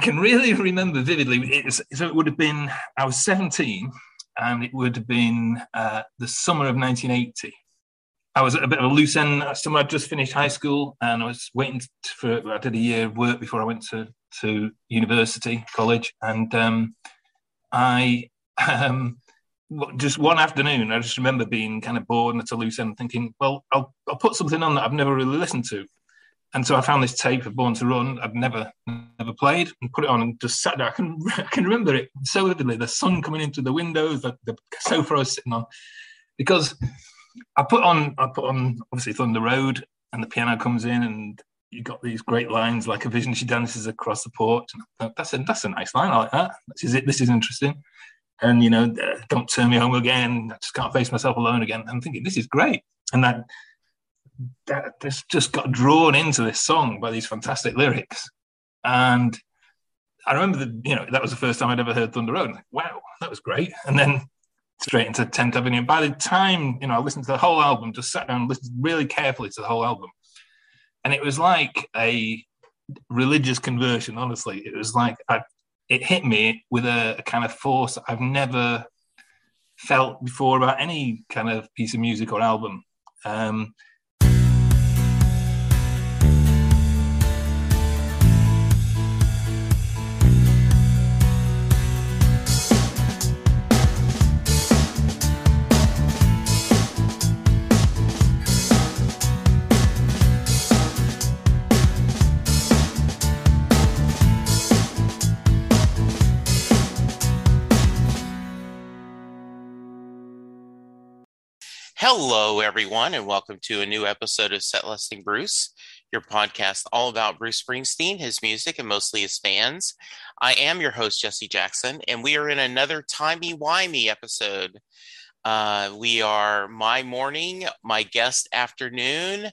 I can really remember vividly. It, so it would have been I was 17, and it would have been uh, the summer of 1980. I was a bit of a loose end summer. I'd just finished high school, and I was waiting for. I did a year of work before I went to to university, college, and um, I um, just one afternoon, I just remember being kind of bored and at a loose end, thinking, "Well, I'll I'll put something on that I've never really listened to." And so I found this tape of Born to Run I'd never never played and put it on and just sat there. I can I can remember it so vividly. The sun coming into the windows, the, the sofa I was sitting on, because I put on I put on obviously Thunder Road and the piano comes in and you got these great lines like a vision she dances across the porch. And that's a that's a nice line. I like that. This is it. This is interesting. And you know, uh, don't turn me home again. I just can't face myself alone again. I'm thinking this is great. And that that this just got drawn into this song by these fantastic lyrics. And I remember that, you know, that was the first time I'd ever heard Thunder Road. Like, wow, that was great. And then straight into 10th Avenue. By the time, you know, I listened to the whole album, just sat down and listened really carefully to the whole album. And it was like a religious conversion, honestly. It was like I, it hit me with a, a kind of force I've never felt before about any kind of piece of music or album. Um, Hello, everyone, and welcome to a new episode of Set Listing Bruce, your podcast all about Bruce Springsteen, his music, and mostly his fans. I am your host, Jesse Jackson, and we are in another timey-wimey episode. Uh, we are my morning, my guest afternoon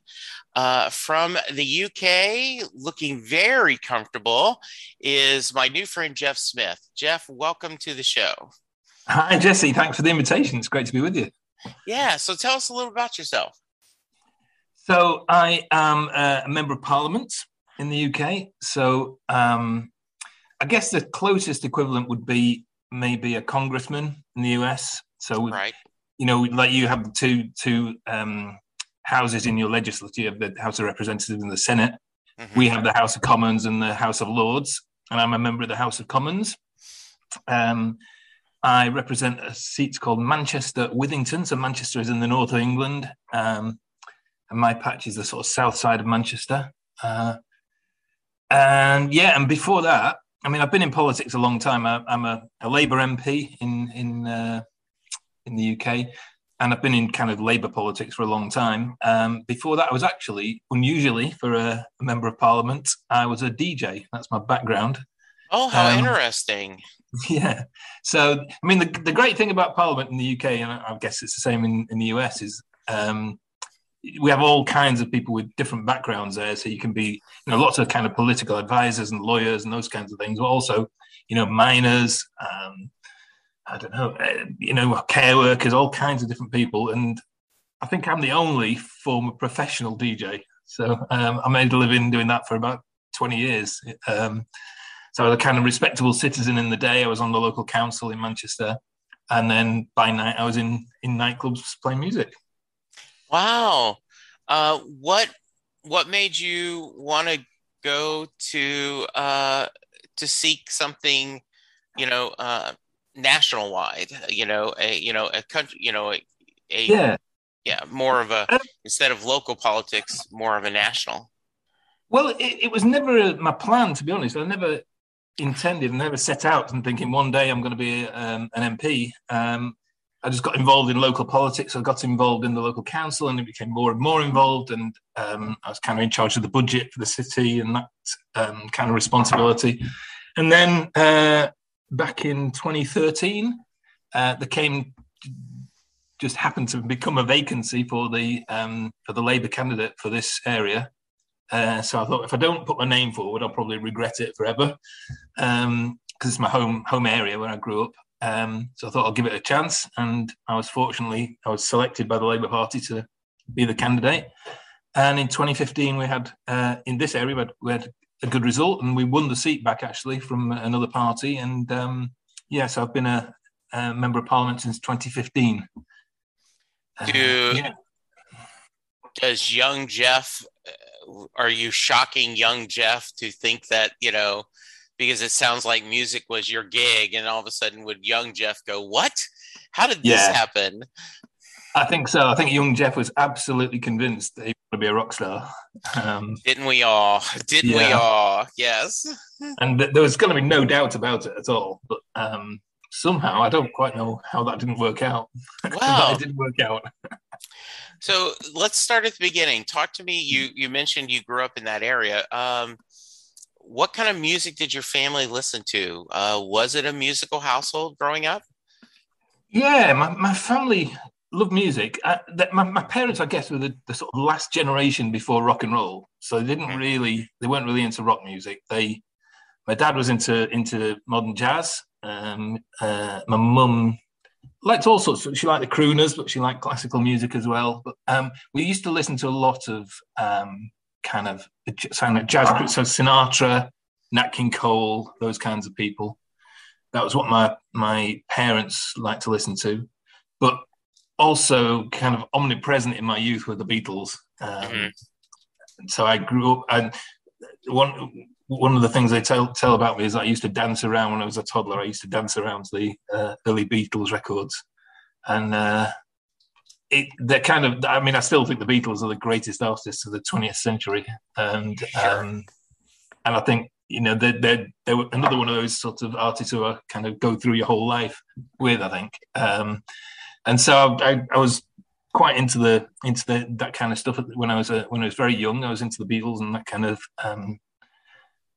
uh, from the UK, looking very comfortable, is my new friend Jeff Smith. Jeff, welcome to the show. Hi, Jesse. Thanks for the invitation. It's great to be with you. Yeah. So tell us a little about yourself. So I am a member of Parliament in the UK. So um, I guess the closest equivalent would be maybe a congressman in the US. So right. you know, like you have two two um, houses in your legislature. You have the House of Representatives and the Senate. Mm-hmm. We have the House of Commons and the House of Lords, and I'm a member of the House of Commons. Um, I represent a seat called Manchester Withington. So Manchester is in the north of England, um, and my patch is the sort of south side of Manchester. Uh, and yeah, and before that, I mean, I've been in politics a long time. I, am a, a, Labour MP in in uh, in the UK, and I've been in kind of Labour politics for a long time. Um, before that, I was actually unusually for a, a, member of Parliament. I was a DJ. That's my background. Oh, how um, interesting! Yeah. So, I mean, the, the great thing about Parliament in the UK, and I guess it's the same in, in the US, is um, we have all kinds of people with different backgrounds there. So you can be, you know, lots of kind of political advisors and lawyers and those kinds of things, but also, you know, miners, um, I don't know, uh, you know, care workers, all kinds of different people. And I think I'm the only former professional DJ. So um, I made a living doing that for about 20 years. Um, so I was a kind of respectable citizen in the day. I was on the local council in Manchester, and then by night I was in in nightclubs playing music. Wow, uh, what what made you want to go to uh, to seek something, you know, uh, national wide? You know, a you know a country, you know, a, a yeah. Yeah, more of a uh, instead of local politics, more of a national. Well, it, it was never my plan, to be honest. I never intended and never set out and thinking one day I'm going to be um, an MP. Um, I just got involved in local politics. I got involved in the local council and it became more and more involved. And um, I was kind of in charge of the budget for the city and that um, kind of responsibility. And then uh, back in 2013, uh, there came just happened to become a vacancy for the um, for the Labour candidate for this area. Uh, so I thought if I don't put my name forward, I'll probably regret it forever because um, it's my home home area where I grew up. Um, so I thought I'll give it a chance, and I was fortunately I was selected by the Labour Party to be the candidate. And in 2015, we had uh, in this area we had, we had a good result, and we won the seat back actually from another party. And um, yes, I've been a, a, member of parliament since 2015. Do, uh, yeah. Does young Jeff? Are you shocking young Jeff to think that you know? Because it sounds like music was your gig, and all of a sudden, would young Jeff go, "What? How did this yeah. happen?" I think so. I think young Jeff was absolutely convinced that he wanted to be a rock star. Um, Didn't we all? Didn't yeah. we all? Yes. and th- there was going to be no doubt about it at all. But um, somehow, I don't quite know how that didn't work out. Wow. it didn't work out. so let's start at the beginning. Talk to me. You you mentioned you grew up in that area. Um, what kind of music did your family listen to? Uh, was it a musical household growing up? Yeah, my, my family loved music. I, that, my, my, parents, I guess, were the, the, sort of last generation before rock and roll, so they didn't mm. really, they weren't really into rock music. They, my dad was into into modern jazz. Um, uh, my mum liked all sorts. Of, she liked the crooners, but she liked classical music as well. But um, we used to listen to a lot of um, kind of sound like jazz, so Sinatra, Nat King Cole, those kinds of people. That was what my my parents liked to listen to. But also kind of omnipresent in my youth were the Beatles. Um, mm-hmm. So I grew up, and one one of the things they tell tell about me is I used to dance around when I was a toddler. I used to dance around to the uh, early Beatles records, and uh, it they're kind of. I mean, I still think the Beatles are the greatest artists of the 20th century, and sure. um, and I think you know they're, they're, they're another one of those sort of artists who are kind of go through your whole life with. I think. Um, and so I, I, was quite into the into the that kind of stuff when I was a, when I was very young. I was into the Beatles and that kind of um,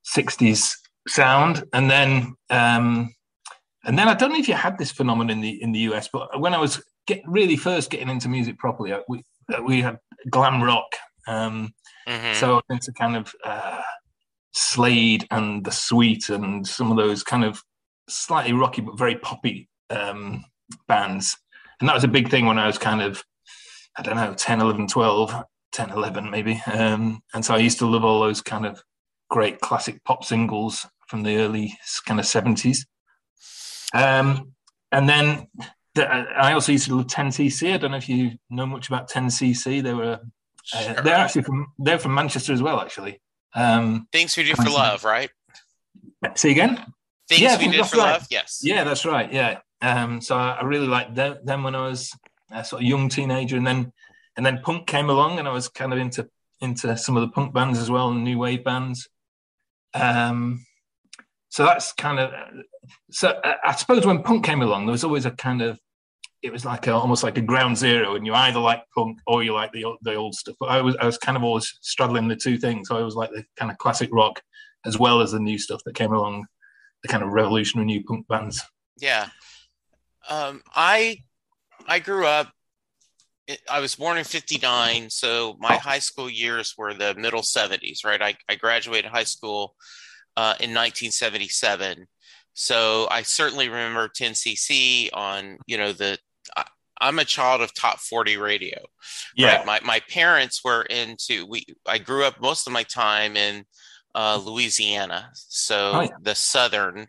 '60s sound, and then um, and then I don't know if you had this phenomenon in the in the US, but when I was get, really first getting into music properly, uh, we uh, we had glam rock. Um, mm-hmm. So into kind of uh, Slade and the Sweet and some of those kind of slightly rocky but very poppy um, bands and that was a big thing when I was kind of, I don't know, 10, 11, 12, 10, 11 maybe. Um, and so I used to love all those kind of great classic pop singles from the early kind of 70s. Um, and then the, I also used to love 10cc. I don't know if you know much about 10cc. They were, uh, sure. they're actually from, they're from Manchester as well, actually. Um, Things we do for love, right? See again? Things yeah, we did for right. love, yes. Yeah, that's right. Yeah. Um, so I, I really liked them, them, when I was a sort of young teenager, and then and then punk came along, and I was kind of into into some of the punk bands as well, and new wave bands. Um, so that's kind of so. I suppose when punk came along, there was always a kind of it was like a, almost like a ground zero, and you either like punk or you like the the old stuff. But I was I was kind of always straddling the two things. So I was like the kind of classic rock as well as the new stuff that came along, the kind of revolutionary new punk bands. Yeah, um, I I grew up. I was born in '59, so my high school years were the middle '70s. Right, I, I graduated high school uh, in 1977, so I certainly remember 10cc on you know the. I, I'm a child of top 40 radio. Yeah. Right? My my parents were into we. I grew up most of my time in uh, Louisiana, so oh, yeah. the southern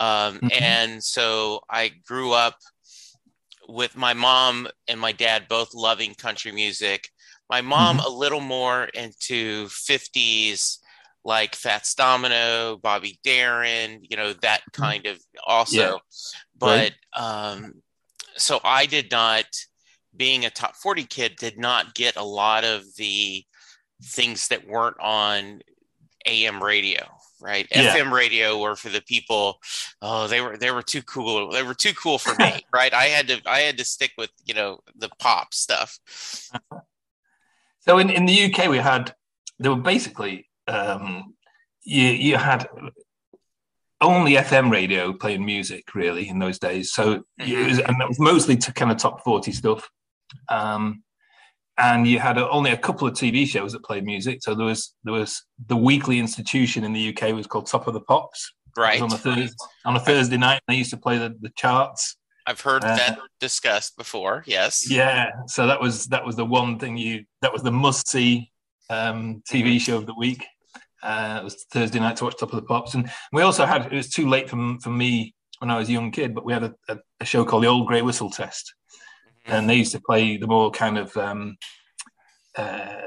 um, mm-hmm. And so I grew up with my mom and my dad both loving country music. My mom mm-hmm. a little more into 50s like Fats Domino, Bobby Darin, you know, that mm-hmm. kind of also. Yeah. But right. um, so I did not, being a top 40 kid, did not get a lot of the things that weren't on AM radio right? Yeah. FM radio were for the people. Oh, they were they were too cool. They were too cool for me, right? I had to I had to stick with you know the pop stuff. So in, in the UK, we had there were basically um, you you had only FM radio playing music really in those days. So mm-hmm. was, and that was mostly to kind of top forty stuff. Um, and you had a, only a couple of TV shows that played music. So there was there was the weekly institution in the UK was called Top of the Pops. Right on a Thursday on a Thursday night, they used to play the, the charts. I've heard uh, that discussed before. Yes. Yeah. So that was that was the one thing you that was the must see um, TV mm-hmm. show of the week. Uh, it was Thursday night to watch Top of the Pops, and we also had. It was too late for for me when I was a young kid, but we had a, a, a show called the Old Grey Whistle Test. And they used to play the more kind of um, uh,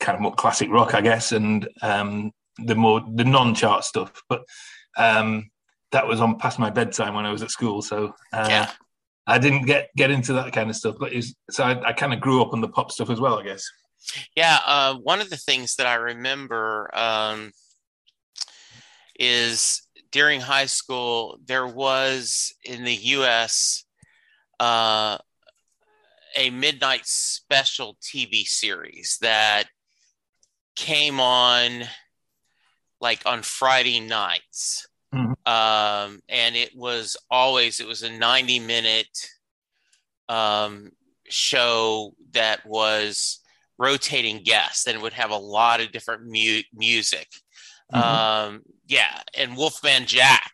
kind of more classic rock, I guess, and um, the more the non-chart stuff. But um, that was on past my bedtime when I was at school, so uh, yeah. I didn't get get into that kind of stuff. But was, so I, I kind of grew up on the pop stuff as well, I guess. Yeah, uh, one of the things that I remember um, is during high school there was in the U.S. Uh, a midnight special TV series that came on like on Friday nights. Mm-hmm. Um, and it was always it was a 90 minute um, show that was rotating guests and would have a lot of different mu- music. Mm-hmm. Um, yeah, and Wolfman Jack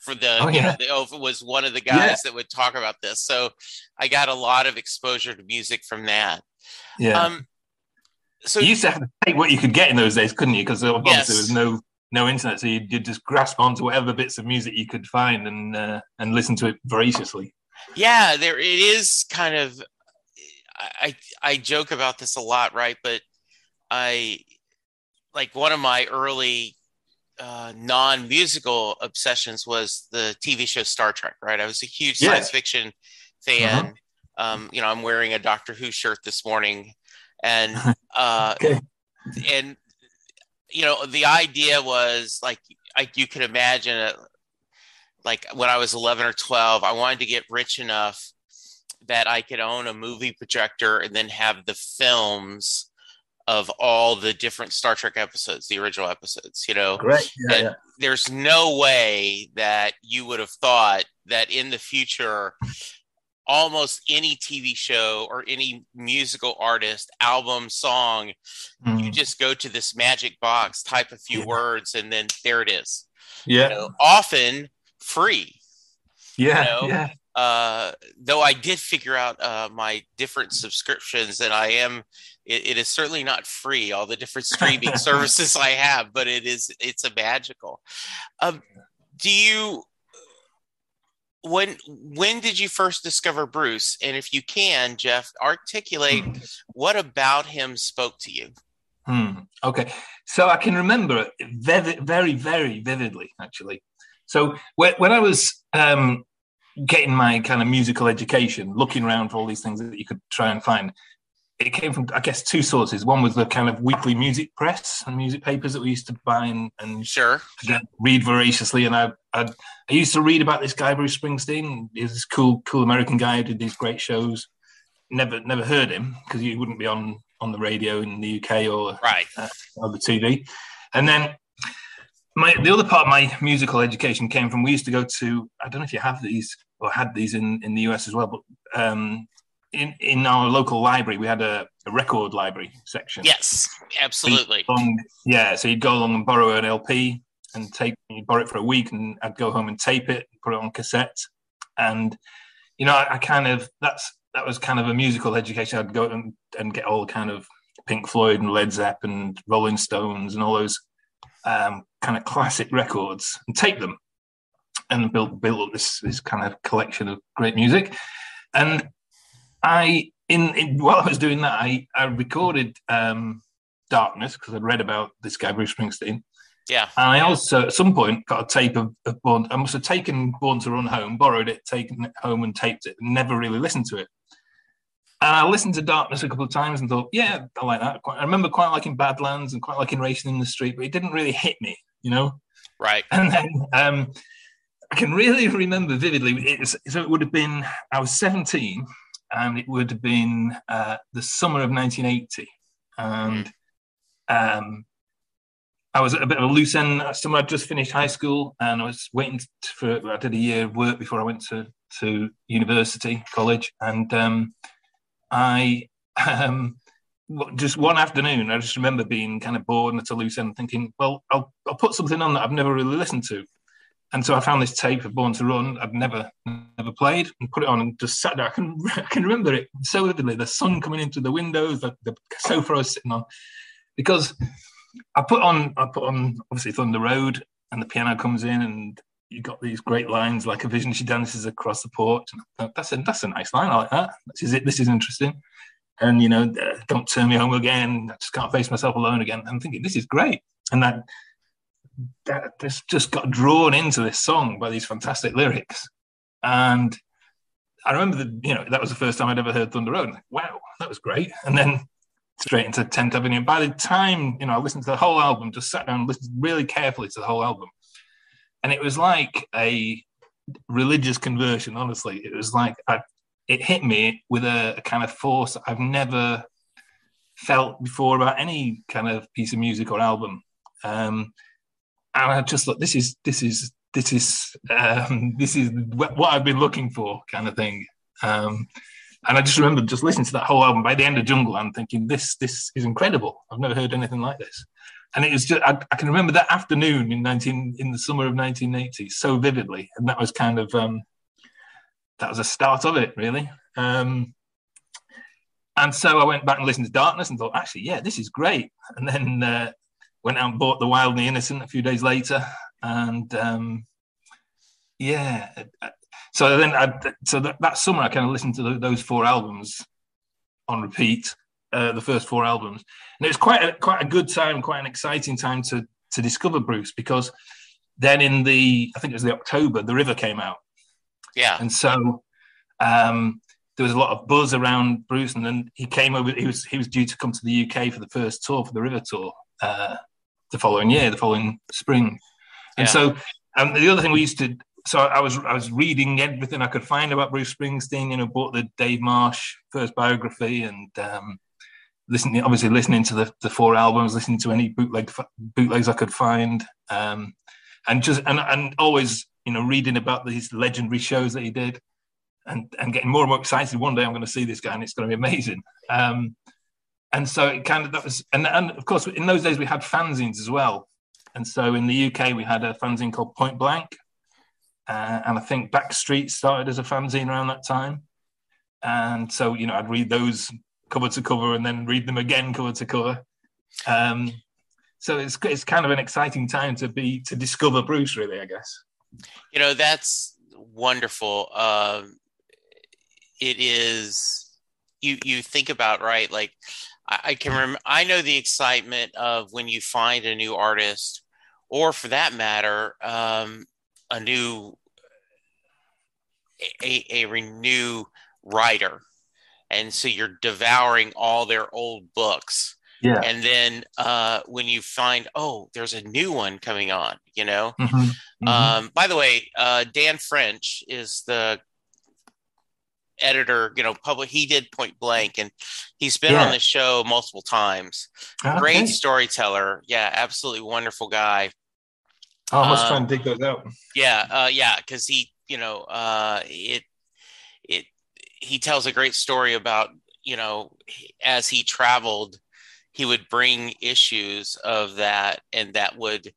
for the, oh, yeah. you know, the, was one of the guys yeah. that would talk about this. So I got a lot of exposure to music from that. Yeah. Um, so you used to have to take what you could get in those days, couldn't you? Because obviously yes. there was no no internet, so you would just grasp onto whatever bits of music you could find and uh, and listen to it voraciously. Yeah, there it is. Kind of, I I joke about this a lot, right? But I like one of my early uh, non-musical obsessions was the TV show Star Trek. Right, I was a huge science fiction fan. Uh-huh. Um, you know, I'm wearing a Doctor Who shirt this morning, and uh, okay. and you know, the idea was like like you could imagine it. Like when I was 11 or 12, I wanted to get rich enough that I could own a movie projector and then have the films of all the different Star Trek episodes, the original episodes, you know. Great. Yeah, yeah. There's no way that you would have thought that in the future almost any TV show or any musical artist, album, song, mm. you just go to this magic box, type a few yeah. words, and then there it is. Yeah. You know, often free. Yeah. You know? Yeah uh, though I did figure out uh, my different subscriptions, and I am, it, it is certainly not free. All the different streaming services I have, but it is, it's a magical. Um, do you? When when did you first discover Bruce? And if you can, Jeff, articulate hmm. what about him spoke to you. Hmm. Okay, so I can remember it very, very, very vividly, actually. So when, when I was um, getting my kind of musical education, looking around for all these things that you could try and find, it came from, I guess, two sources. One was the kind of weekly music press and music papers that we used to buy and, and sure read voraciously. And I, I, I used to read about this guy Bruce Springsteen. He's this cool, cool American guy who did these great shows. Never, never heard him because he wouldn't be on on the radio in the UK or right uh, on the TV. And then my the other part of my musical education came from we used to go to I don't know if you have these or had these in, in the US as well, but um, in in our local library we had a, a record library section. Yes, absolutely. So along, yeah, so you'd go along and borrow an LP and tape. You'd borrow it for a week, and I'd go home and tape it, put it on cassette, and you know I, I kind of that's that was kind of a musical education. I'd go and, and get all kind of Pink Floyd and Led Zeppelin and Rolling Stones and all those um, kind of classic records and tape them and built build up this this kind of collection of great music. And I in, in while I was doing that, I I recorded um, Darkness because I'd read about this guy Bruce Springsteen. Yeah. And I also at some point got a tape of, of Born. I must have taken Born to Run home, borrowed it, taken it home, and taped it. And never really listened to it. And I listened to Darkness a couple of times and thought, yeah, I like that. I remember quite liking Badlands and quite liking Racing in the Street, but it didn't really hit me, you know. Right. And then um, I can really remember vividly. So it would have been I was 17, and it would have been uh, the summer of 1980, and um, I was at a bit of a loose end. Summer I'd just finished high school, and I was waiting for. I did a year of work before I went to to university, college, and um, I. Um, just one afternoon, I just remember being kind of bored and at a loose end, thinking, "Well, I'll I'll put something on that I've never really listened to." And so I found this tape of Born to Run. I'd never never played and put it on and just sat there. I can I can remember it so vividly. The sun coming into the windows, the, the sofa I was sitting on, because I put on I put on obviously Thunder Road, and the piano comes in, and you got these great lines like a vision she dances across the porch. And that's a that's a nice line. I like that. This is it. This is interesting. And you know, uh, don't turn me home again. I just can't face myself alone again. I'm thinking this is great, and that that just just got drawn into this song by these fantastic lyrics. And I remember that you know that was the first time I'd ever heard Thunder Road. Like, wow, that was great. And then straight into 10th Avenue. By the time you know I listened to the whole album, just sat down and listened really carefully to the whole album, and it was like a religious conversion. Honestly, it was like I, it hit me with a, a kind of force I've never felt before about any kind of piece of music or album. Um, and I just thought, this is this is this is um, this is what I've been looking for, kind of thing. Um, and I just remember just listening to that whole album. By the end of Jungle, I'm thinking, this this is incredible. I've never heard anything like this. And it was just I, I can remember that afternoon in 19 in the summer of 1980 so vividly, and that was kind of um, that was a start of it, really. Um, and so I went back and listened to Darkness and thought, actually, yeah, this is great. And then uh, went out and bought The Wild and the Innocent a few days later, and um, yeah, so then I, so that, that, summer I kind of listened to those four albums on repeat, uh, the first four albums, and it was quite a, quite a good time, quite an exciting time to to discover Bruce because then in the I think it was the October, The River came out, yeah, and so. Um, there was a lot of buzz around Bruce, and then he came over. He was he was due to come to the UK for the first tour for the River Tour uh, the following year, the following spring. And yeah. so, um, the other thing we used to, so I was I was reading everything I could find about Bruce Springsteen. You know, bought the Dave Marsh first biography and um, listening, obviously listening to the, the four albums, listening to any bootleg bootlegs I could find, um, and just and and always you know reading about these legendary shows that he did. And, and getting more and more excited. One day I'm going to see this guy, and it's going to be amazing. Um, and so it kind of that was and, and of course in those days we had fanzines as well. And so in the uk we had a fanzine called point blank. Uh, and i think backstreet started as a fanzine around that time. And so you know i'd read those cover to cover and then read them again cover to cover. Um, so it's, it's kind of an exciting time to be to discover bruce really i guess. You know that's wonderful. Um, it is you you think about right like I, can remember. I know the excitement of when you find a new artist, or for that matter, um, a new a, a renew writer, and so you're devouring all their old books. Yeah. And then uh, when you find, oh, there's a new one coming on, you know. Mm-hmm. Mm-hmm. Um, by the way, uh, Dan French is the editor, you know, public. He did Point Blank, and he's been yeah. on the show multiple times. Okay. Great storyteller. Yeah, absolutely wonderful guy. Oh, I must um, try and dig those out. Yeah, uh, yeah, because he, you know, uh, it, it, he tells a great story about, you know, as he traveled, he would bring issues of that, and that would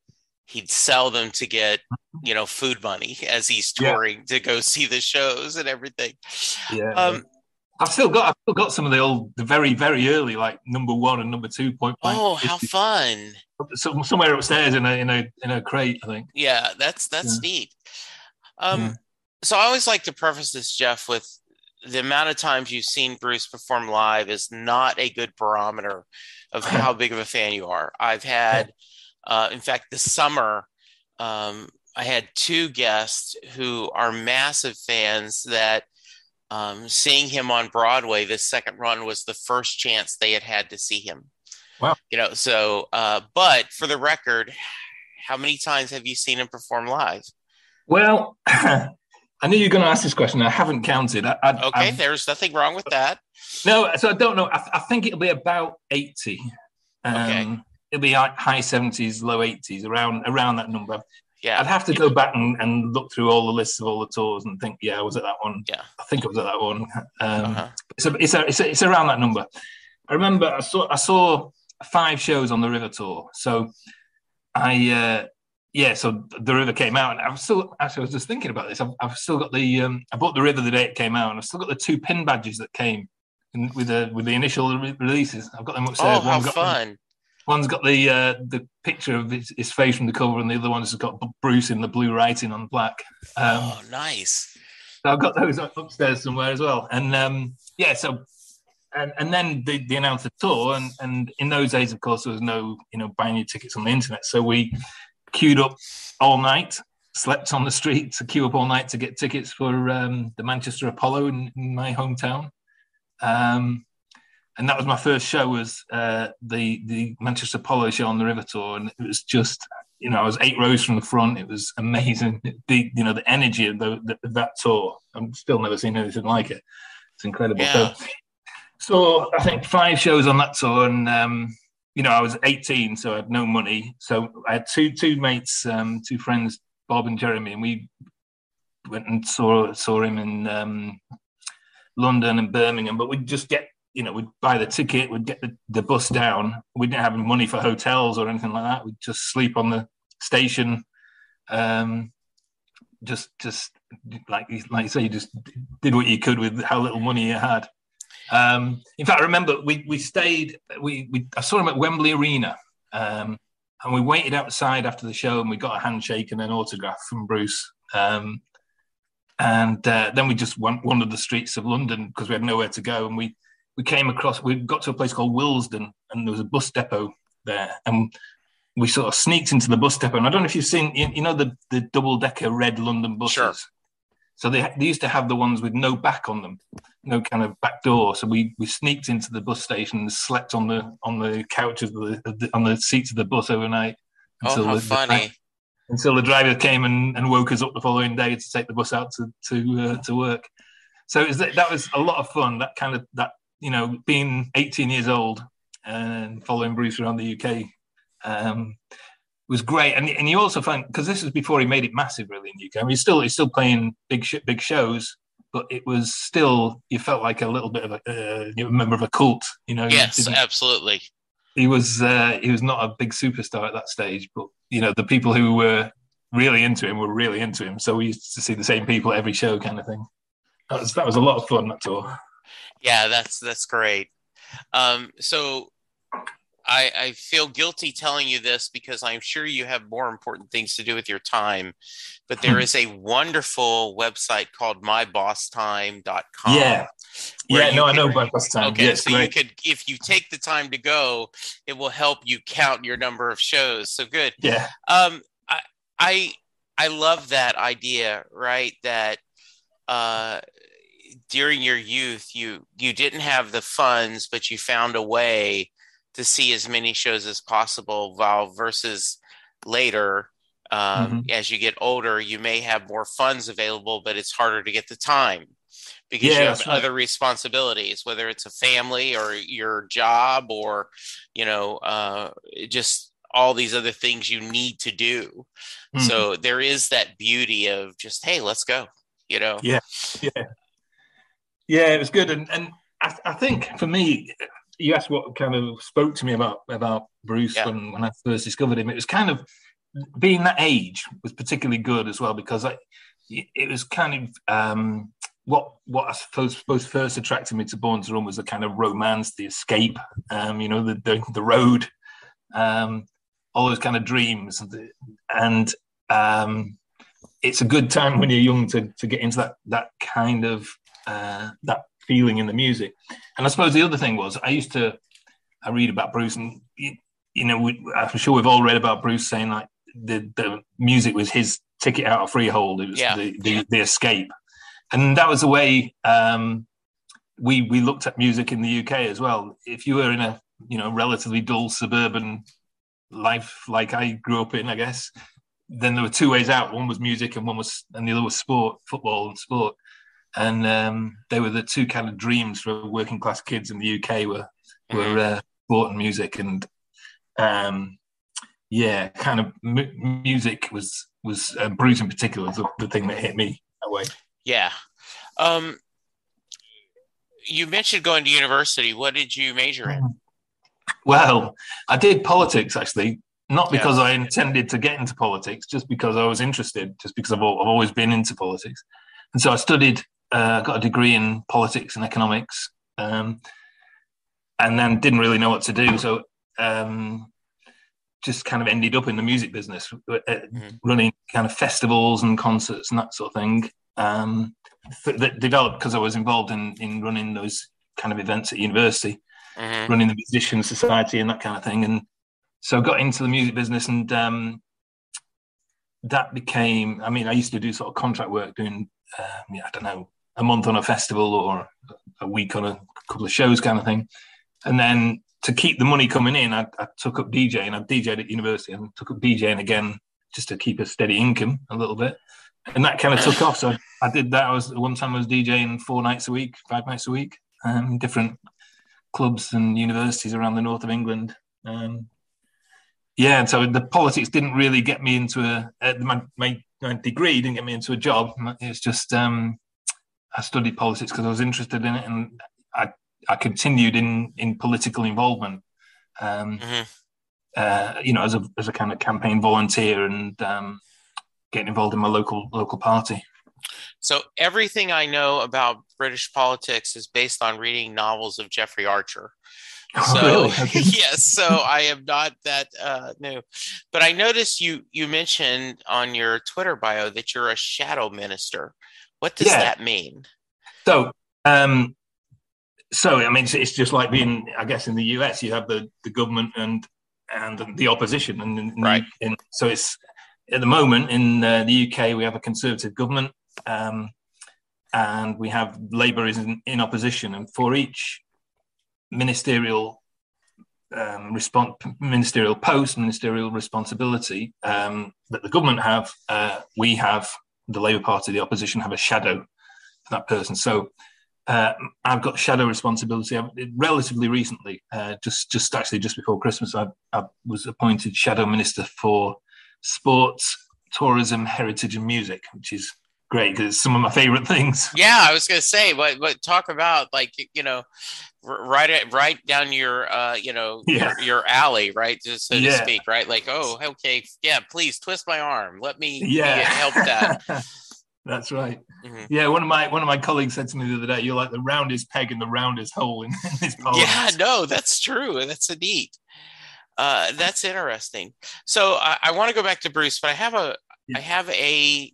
he'd sell them to get you know food money as he's touring yeah. to go see the shows and everything. Yeah. Um, I've still got I've still got some of the old the very very early like number one and number two point blank. Oh, how fun! So, somewhere upstairs in a in a in a crate, I think. Yeah, that's that's yeah. neat. Um, yeah. so I always like to preface this, Jeff, with the amount of times you've seen Bruce perform live is not a good barometer of how big of a fan you are. I've had, uh, in fact, this summer, um, I had two guests who are massive fans that um, seeing him on Broadway this second run was the first chance they had had to see him. Wow. You know, so, uh, but for the record, how many times have you seen him perform live? Well, I knew you were going to ask this question. I haven't counted. I, I, okay, I've, there's nothing wrong with that. No, so I don't know. I, I think it'll be about 80. Um, okay. It'll be high 70s, low 80s, around around that number yeah. I'd have to go back and, and look through all the lists of all the tours and think, yeah, I was at that one. Yeah. I think I was at that one. Um, uh-huh. it's, a, it's, a, it's, a, it's around that number. I remember I saw I saw five shows on the River tour. So I uh, yeah, so the River came out, and I've still actually I was just thinking about this. I've, I've still got the um, I bought the River the day it came out, and I've still got the two pin badges that came in, with the with the initial re- releases. I've got them upstairs. Oh, how fun! Them, One's got the uh, the picture of his, his, face from the cover, and the other one's got Bruce in the blue writing on black. Um, oh, nice! So I've got those upstairs somewhere as well. And um, yeah, so and, and then they, they announced the tour, and, and in those days, of course, there was no you know buying your tickets on the internet. So we queued up all night, slept on the street to queue up all night to get tickets for um, the Manchester Apollo in, in my hometown. Um, and that was my first show was uh, the the Manchester Apollo show on the River Tour, and it was just you know I was eight rows from the front. It was amazing. The you know the energy of the, the, that tour. I've still never seen anything like it. It's incredible. Yeah. So, so I think five shows on that tour, and um, you know I was 18, so I had no money. So I had two two mates, um, two friends, Bob and Jeremy, and we went and saw saw him in um, London and Birmingham. But we'd just get you know, we'd buy the ticket, we'd get the, the bus down. We didn't have money for hotels or anything like that. We'd just sleep on the station. Um, just, just like like you say, you just did what you could with how little money you had. Um, in fact, I remember we we stayed. We, we I saw him at Wembley Arena, um, and we waited outside after the show, and we got a handshake and an autograph from Bruce. Um, and uh, then we just went, wandered the streets of London because we had nowhere to go, and we we came across, we got to a place called Willesden, and there was a bus depot there, and we sort of sneaked into the bus depot. And I don't know if you've seen, you, know, the the double decker red London buses. Sure. So they, they used to have the ones with no back on them, no kind of back door. So we, we sneaked into the bus station and slept on the on the couch of the, the on the seats of the bus overnight. Until oh, how the, funny! The, until the driver came and, and woke us up the following day to take the bus out to to uh, to work. So was, that was a lot of fun. That kind of that you know, being 18 years old and following Bruce around the UK um, was great. And, and you also find because this was before he made it massive, really in the UK. I mean, he's still he's still playing big sh- big shows, but it was still you felt like a little bit of a, uh, member of a cult. You know, yes, absolutely. He was uh, he was not a big superstar at that stage, but you know the people who were really into him were really into him. So we used to see the same people every show, kind of thing. That was that was a lot of fun that tour. Yeah, that's that's great. Um, so I, I feel guilty telling you this because I'm sure you have more important things to do with your time. But there is a wonderful website called mybossTime.com. Yeah. Yeah, no, I know My Boss Time. Okay, yes, so great. you could, if you take the time to go, it will help you count your number of shows. So good. Yeah. Um, I, I, I love that idea, right? That, uh, during your youth you you didn't have the funds but you found a way to see as many shows as possible while versus later um, mm-hmm. as you get older you may have more funds available but it's harder to get the time because yeah, you have other responsibilities whether it's a family or your job or you know uh, just all these other things you need to do mm-hmm. so there is that beauty of just hey let's go you know yeah yeah yeah, it was good, and and I, I, think for me, you asked what kind of spoke to me about about Bruce yeah. when when I first discovered him. It was kind of being that age was particularly good as well because I, it was kind of um, what what I suppose, suppose first attracted me to Born to Run was the kind of romance, the escape, um, you know, the the, the road, um, all those kind of dreams, and um, it's a good time when you're young to to get into that that kind of uh, that feeling in the music. And I suppose the other thing was I used to I read about Bruce, and you, you know, we, I'm sure we've all read about Bruce saying like the the music was his ticket out of Freehold. It was yeah. the, the, the escape, and that was the way um, we we looked at music in the UK as well. If you were in a you know relatively dull suburban life like I grew up in, I guess, then there were two ways out. One was music, and one was and the other was sport, football and sport and um, they were the two kind of dreams for working class kids in the UK were were mm-hmm. uh, sport and music, and um, yeah, kind of m- music was was uh, Bruce in particular was the, the, thing that hit me that way. Yeah. Um, you mentioned going to university. What did you major in? Well, I did politics actually, not because yeah. I intended to get into politics, just because I was interested, just because I've, I've always been into politics. And so I studied uh, got a degree in politics and economics, um, and then didn't really know what to do. So um, just kind of ended up in the music business, uh, mm-hmm. running kind of festivals and concerts and that sort of thing. Um, that developed because I was involved in in running those kind of events at university, mm-hmm. running the musician society and that kind of thing. And so I got into the music business, and um, that became. I mean, I used to do sort of contract work, doing uh, yeah, I don't know, a month on a festival or a week on a couple of shows, kind of thing. And then to keep the money coming in, I, I took up DJing. I DJed at university and took up DJing again just to keep a steady income a little bit. And that kind of took off. So I, did that. I was one time I was DJing four nights a week, five nights a week, um, different clubs and universities around the north of England. Um, yeah, so the politics didn't really get me into a uh, my, my, my degree didn't get me into a job. It's just um, I studied politics because I was interested in it, and I I continued in in political involvement. Um, mm-hmm. uh, you know, as a as a kind of campaign volunteer and um, getting involved in my local local party. So everything I know about British politics is based on reading novels of Jeffrey Archer. Oh, really? yes, so I am not that uh, new, but I noticed you you mentioned on your Twitter bio that you're a shadow minister. What does yeah. that mean? So um, so I mean, it's, just like being, I guess, in the US, you have the, the government and and the opposition, and right. And so it's at the moment in uh, the UK we have a conservative government, um, and we have Labour is in, in, opposition, and for each ministerial um, response, ministerial post, ministerial responsibility um, that the government have, uh, we have the Labour Party, the opposition, have a shadow for that person. So uh, I've got shadow responsibility. I've, relatively recently, uh, just just actually just before Christmas, I, I, was appointed shadow minister for sports, tourism, heritage, and music, which is great because it's some of my favorite things. Yeah, I was going to say, but but talk about like you know, right at, right down your uh you know yeah. your, your, alley, right, just so yeah. to speak, right? Like, oh, okay, yeah, please twist my arm, let me yeah help that. That's right. Mm-hmm. Yeah, one of my one of my colleagues said to me the other day, "You're like the roundest peg in the roundest hole in, in this parliament." Yeah, no, that's true. That's a neat. Uh, that's interesting. So I, I want to go back to Bruce, but I have a yeah. I have a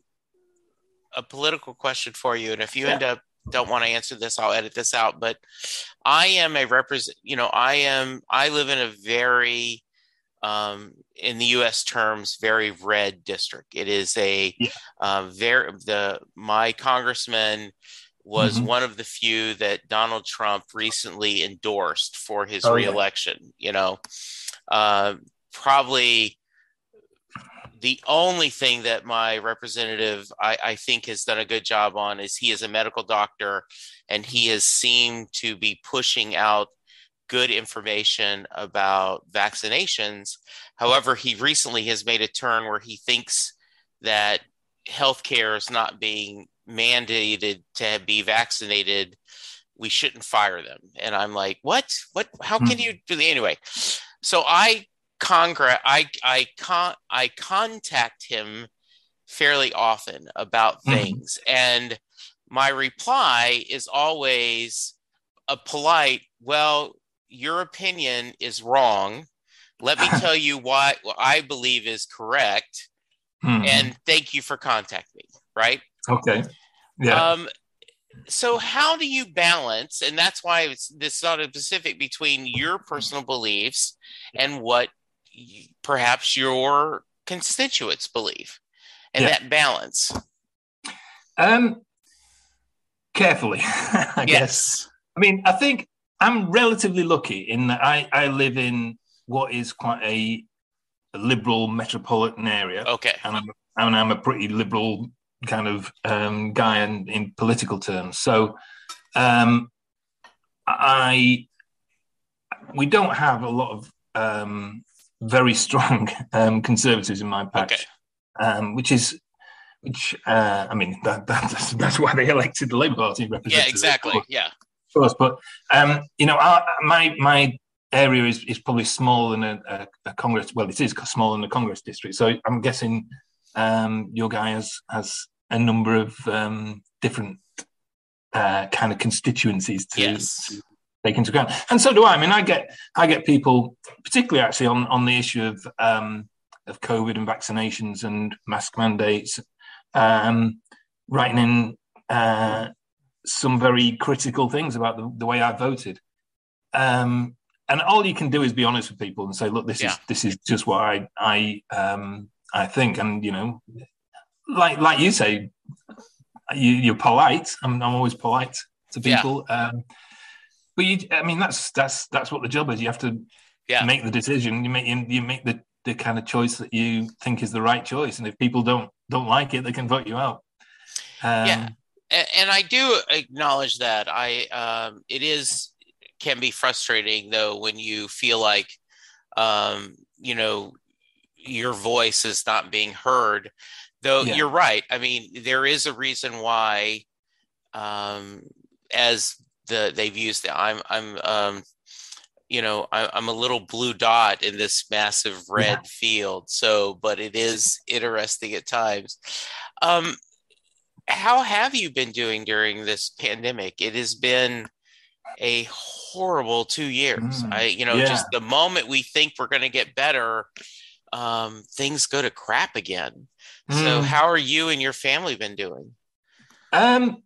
a political question for you, and if you yeah. end up don't want to answer this, I'll edit this out. But I am a represent. You know, I am. I live in a very um, in the U.S. terms, very red district. It is a yeah. uh, very the my congressman was mm-hmm. one of the few that Donald Trump recently endorsed for his oh, reelection. Yeah. You know, uh, probably the only thing that my representative I, I, think has done a good job on is he is a medical doctor and he has seemed to be pushing out good information about vaccinations. However, he recently has made a turn where he thinks that healthcare is not being mandated to be vaccinated. We shouldn't fire them. And I'm like, what? What? How can hmm. you do the anyway? So I congress I I con I contact him fairly often about hmm. things, mm-hmm. and my reply is always a polite, well, your opinion is wrong. Let me tell you why what I believe is correct. Mm-hmm. And thank you for contacting me. Right. Okay. Yeah. Um, so how do you balance and that's why it's this sort of specific between your personal beliefs and what perhaps your constituents believe and yeah. that balance um carefully i yes. guess i mean i think I'm relatively lucky in that I, I live in what is quite a, a liberal metropolitan area. Okay. And I'm, and I'm a pretty liberal kind of um, guy in, in political terms. So um, I we don't have a lot of um, very strong um, conservatives in my patch, okay. Um, which is which uh, I mean that, that, that's, that's why they elected the Labour Party representative. Yeah, exactly. Yeah of course, but um, you know, our, my my area is, is probably smaller than a, a, a, Congress. Well, it is smaller than a Congress district. So I'm guessing um, your guy has has a number of um, different uh, kind of constituencies to, yes. to, take into account. And so do I. I mean, I get I get people, particularly actually on on the issue of um, of COVID and vaccinations and mask mandates, um, writing in uh, some very critical things about the, the way I voted. Um, and all you can do is be honest with people and say, "Look, this yeah. is this is just what I I um, I think." And you know, like like you say, you, are polite. I'm, I'm always polite to people. Yeah. Um, but you, I mean, that's that's that's what the job is. You have to yeah. make the decision. You make you, you make the the kind of choice that you think is the right choice. And if people don't don't like it, they can vote you out. Um, yeah, and, and, I do acknowledge that. I um, it is can be frustrating though when you feel like um, you know your voice is not being heard. Though yeah. you're right. I mean, there is a reason why, um, as the they've used the I'm I'm um, you know I, am a little blue dot in this massive red yeah. field. So, but it is interesting at times. Um, how have you been doing during this pandemic? It has been a horrible two years. Mm, I, you know, yeah. just the moment we think we're going to get better, um, things go to crap again. Mm. So, how are you and your family been doing? Um,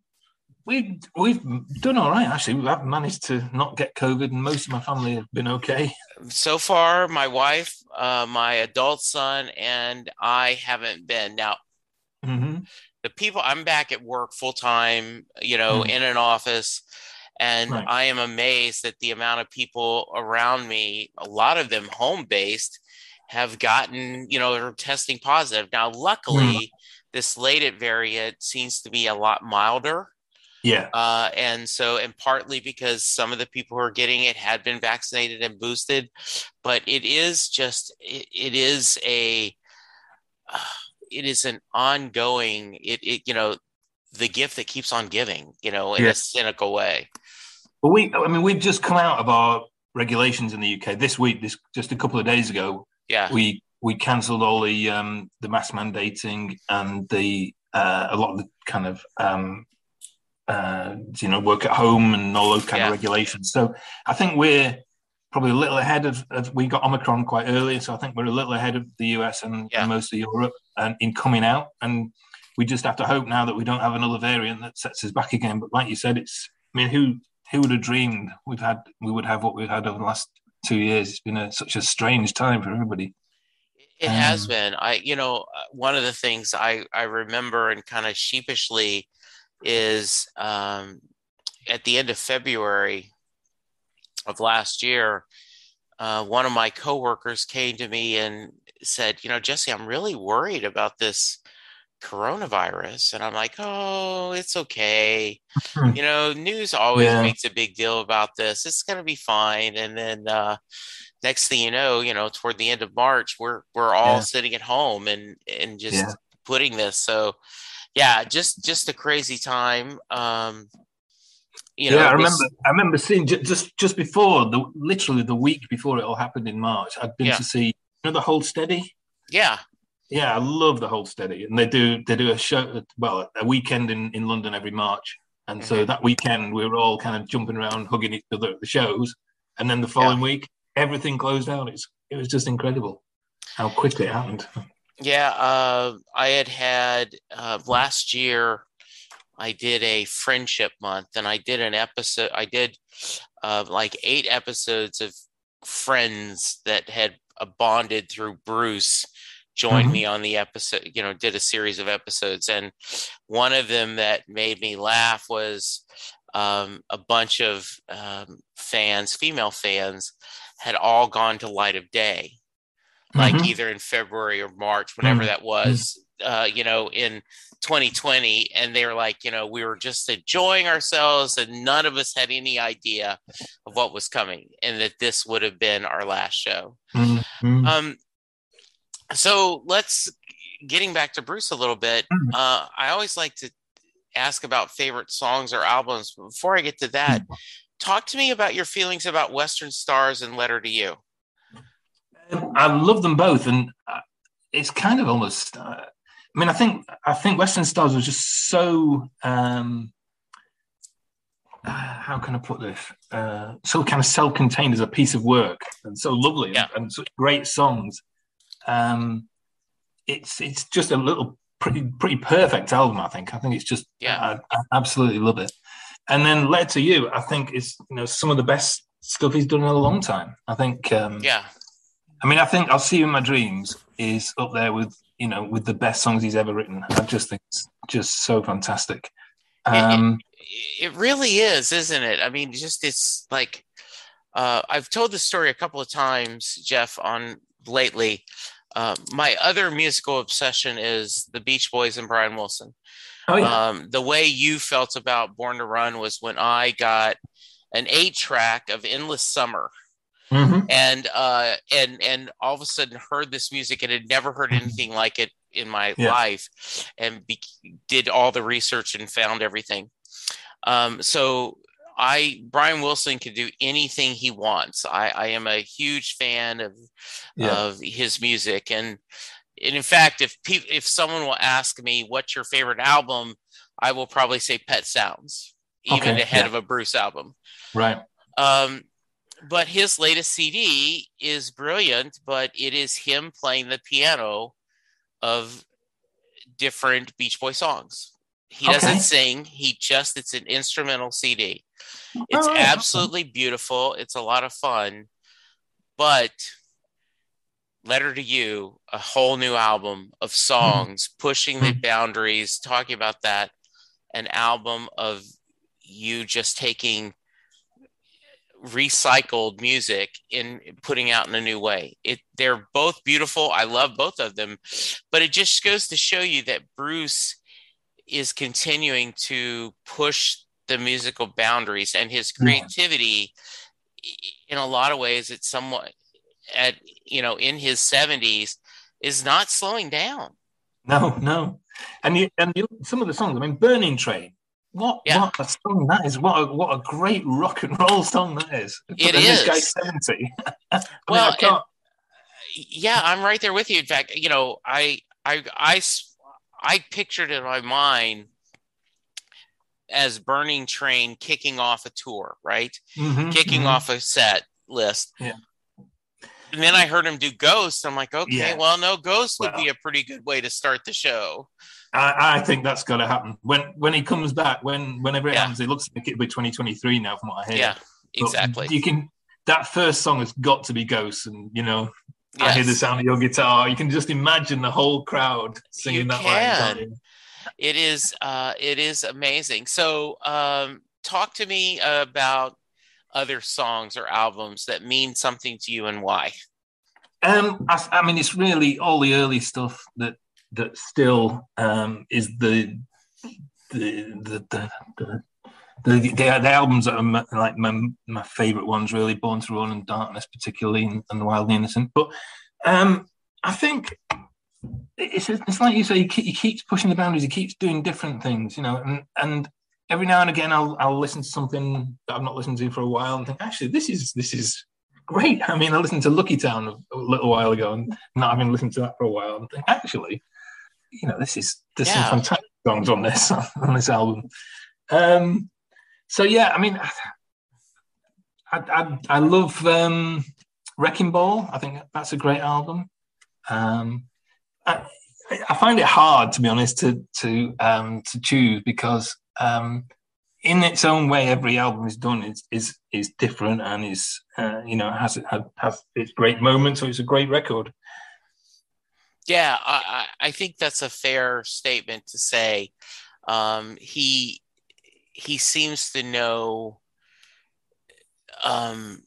we we've done all right actually. We've managed to not get COVID, and most of my family have been okay. So far, my wife, uh, my adult son, and I haven't been. Now, mm-hmm. the people I'm back at work full time, you know, mm. in an office, and right. I am amazed at the amount of people around me. A lot of them home based have gotten, you know, are testing positive. Now, luckily, mm. this latest variant seems to be a lot milder yeah. Uh, and so, and partly because some of the people who are getting it had been vaccinated and boosted, but it is just, it, it is a, uh, it is an ongoing, it, it, you know, the gift that keeps on giving, you know, in yeah. a cynical way. Well, we, I mean, we've just come out of our regulations in the UK this week, this just a couple of days ago. Yeah. We, we cancelled all the, um, the mass mandating and the, uh, a lot of the kind of um, uh, you know, work at home and all those kind yeah. of regulations. So I think we're probably a little ahead of, of, we got Omicron quite early, so I think we're a little ahead of the US and, yeah. and most of Europe and in coming out. And we just have to hope now that we don't have another variant that sets us back again. But like you said, it's I mean, who who would have dreamed we've had we would have what we've had over the last two years? It's been a, such a strange time for everybody. It um, has been. I, you know, uh, one of the things I I remember and kind of sheepishly is um, at the end of February of last year, uh, one of my coworkers came to me and said, "You know, Jesse, I'm really worried about this coronavirus." And I'm like, "Oh, it's okay. You know, news always yeah. makes a big deal about this. It's going to be fine." And then uh, next thing you know, you know, toward the end of March, we're we're all yeah. sitting at home and and just yeah. putting this. So yeah, just just a crazy time. Um, you know, yeah, I remember. Was, I remember seeing just just before the literally the week before it all happened in March. I'd been yeah. to see you know the Hold Steady. Yeah, yeah, I love the Hold Steady, and they do they do a show well a weekend in in London every March, and mm-hmm. so that weekend we were all kind of jumping around, hugging each other at the shows, and then the following yeah. week everything closed down. It's it was just incredible how quickly it happened. Yeah, uh, I had had uh, last year. I did a friendship month, and I did an episode. I did uh, like eight episodes of friends that had uh, bonded through Bruce joined mm-hmm. me on the episode. You know, did a series of episodes, and one of them that made me laugh was um, a bunch of um, fans, female fans, had all gone to Light of Day like mm-hmm. either in February or March, whenever mm-hmm. that was, uh, you know, in 2020. And they were like, you know, we were just enjoying ourselves and none of us had any idea of what was coming and that this would have been our last show. Mm-hmm. Um, so let's getting back to Bruce a little bit. Mm-hmm. Uh, I always like to ask about favorite songs or albums. Before I get to that, mm-hmm. talk to me about your feelings about Western Stars and Letter to You. I love them both, and uh, it's kind of almost. Uh, I mean, I think I think Western Stars was just so. Um, uh, how can I put this? Uh, so kind of self-contained as a piece of work and so lovely Yeah. and, and such great songs. Um, it's it's just a little pretty pretty perfect album. I think. I think it's just Yeah. I, I absolutely love it. And then "Letter to You," I think is you know some of the best stuff he's done in a long time. I think. Um, Yeah. I mean, I think "I'll See You in My Dreams" is up there with you know with the best songs he's ever written. I just think it's just so fantastic. Um, it really is, isn't it? I mean, just it's like uh, I've told this story a couple of times, Jeff, on lately. Uh, my other musical obsession is the Beach Boys and Brian Wilson. oh yeah, Um, the way you felt about Born to Run was when I got an eight track of Endless Summer Mhm. and uh and and all of a sudden heard this music and had never heard anything like it in my Yeah. life and be- did all the research and found everything um so i brian wilson can do anything he wants i i am a huge fan of yeah, of his music and and in fact if pe- if someone will ask me what's your favorite album i will probably say pet sounds even Okay, ahead yeah. of a bruce album right. um, but his latest CD is brilliant, but it is him playing the piano of different Beach Boy songs. He Okay. doesn't sing, he just, it's an instrumental CD. It's Oh, absolutely beautiful. It's a lot of fun. But Letter to You, a whole new album of mm-hmm. songs pushing the mm-hmm. boundaries, talking about that, an album of you just taking recycled music in putting out in a new way. It they're both beautiful. I love both of them, but it just goes to show you that Bruce is continuing to push the musical boundaries and his Yeah. creativity in a lot of ways it's somewhat at you know in his 70s is not slowing down. No, no. And you and you, some of the songs. I mean, "Burning Train." What Yeah. what a song that is! What a, what a great rock and roll song that is. It and This guy's seventy. Mean, Well, can't- yeah i'm right there with you in fact you know I I I I pictured in my mind as burning train kicking off a tour right Mhm, kicking mhm. off a set list Yeah. and then i heard him do ghost i'm like okay Yeah. well no ghost would Well. be a pretty good way to start the show I, I think that's got to happen when when he comes back. When whenever it Yeah. happens, it looks like it'll be 2023 now, from what I hear. yeah But exactly You can. That first song has got to be Ghosts, and you know, I hear the sound of your guitar. You can just imagine the whole crowd singing You that can. you? it is uh it is amazing so um talk to me about other songs or albums that mean something to you and why Um, I, I mean, it's really all the early stuff that that still um, is the the the the, the, the, the, the albums that are my, like my, my favorite ones, really, Born to Run and Darkness, particularly, and, and Wild Innocent. But um, I think it's it's like you say, he, he keeps pushing the boundaries. He keeps doing different things, you know, and and every now and again, I'll I'll listen to something that I've not listened to for a while and think, actually, this is this is great. I mean, I listened to Lucky Town a little while ago, and not having listened to that for a while, and think, actually, you know, this is there's Yeah. some fantastic songs on this on this album. Um, so yeah, I mean, I I, I love um, Wrecking Ball. I think that's a great album. Um, I, I find it hard, to be honest, to to um, to choose because um, in its own way, every album is done is is is different and is uh, you know has has, has its great moments. So it's a great record. Yeah, I, I think that's a fair statement to say. Um, he he seems to know. Um,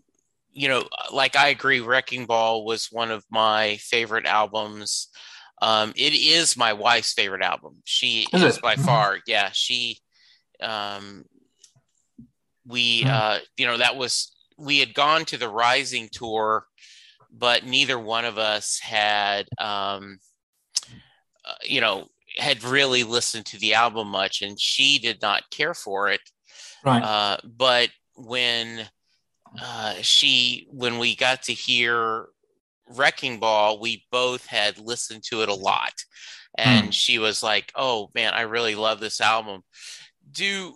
you know, like I agree, Wrecking Ball was one of my favorite albums. Um, it is my wife's favorite album. She Is is, by Mhm. far, yeah. She, um, we, Hmm. uh, you know, that was we had gone to the Rising tour but neither one of us had um uh, you know had really listened to the album much and she did not care for it Right. uh but when uh she when we got to hear wrecking ball we both had listened to it a lot and she was like oh man i really love this album do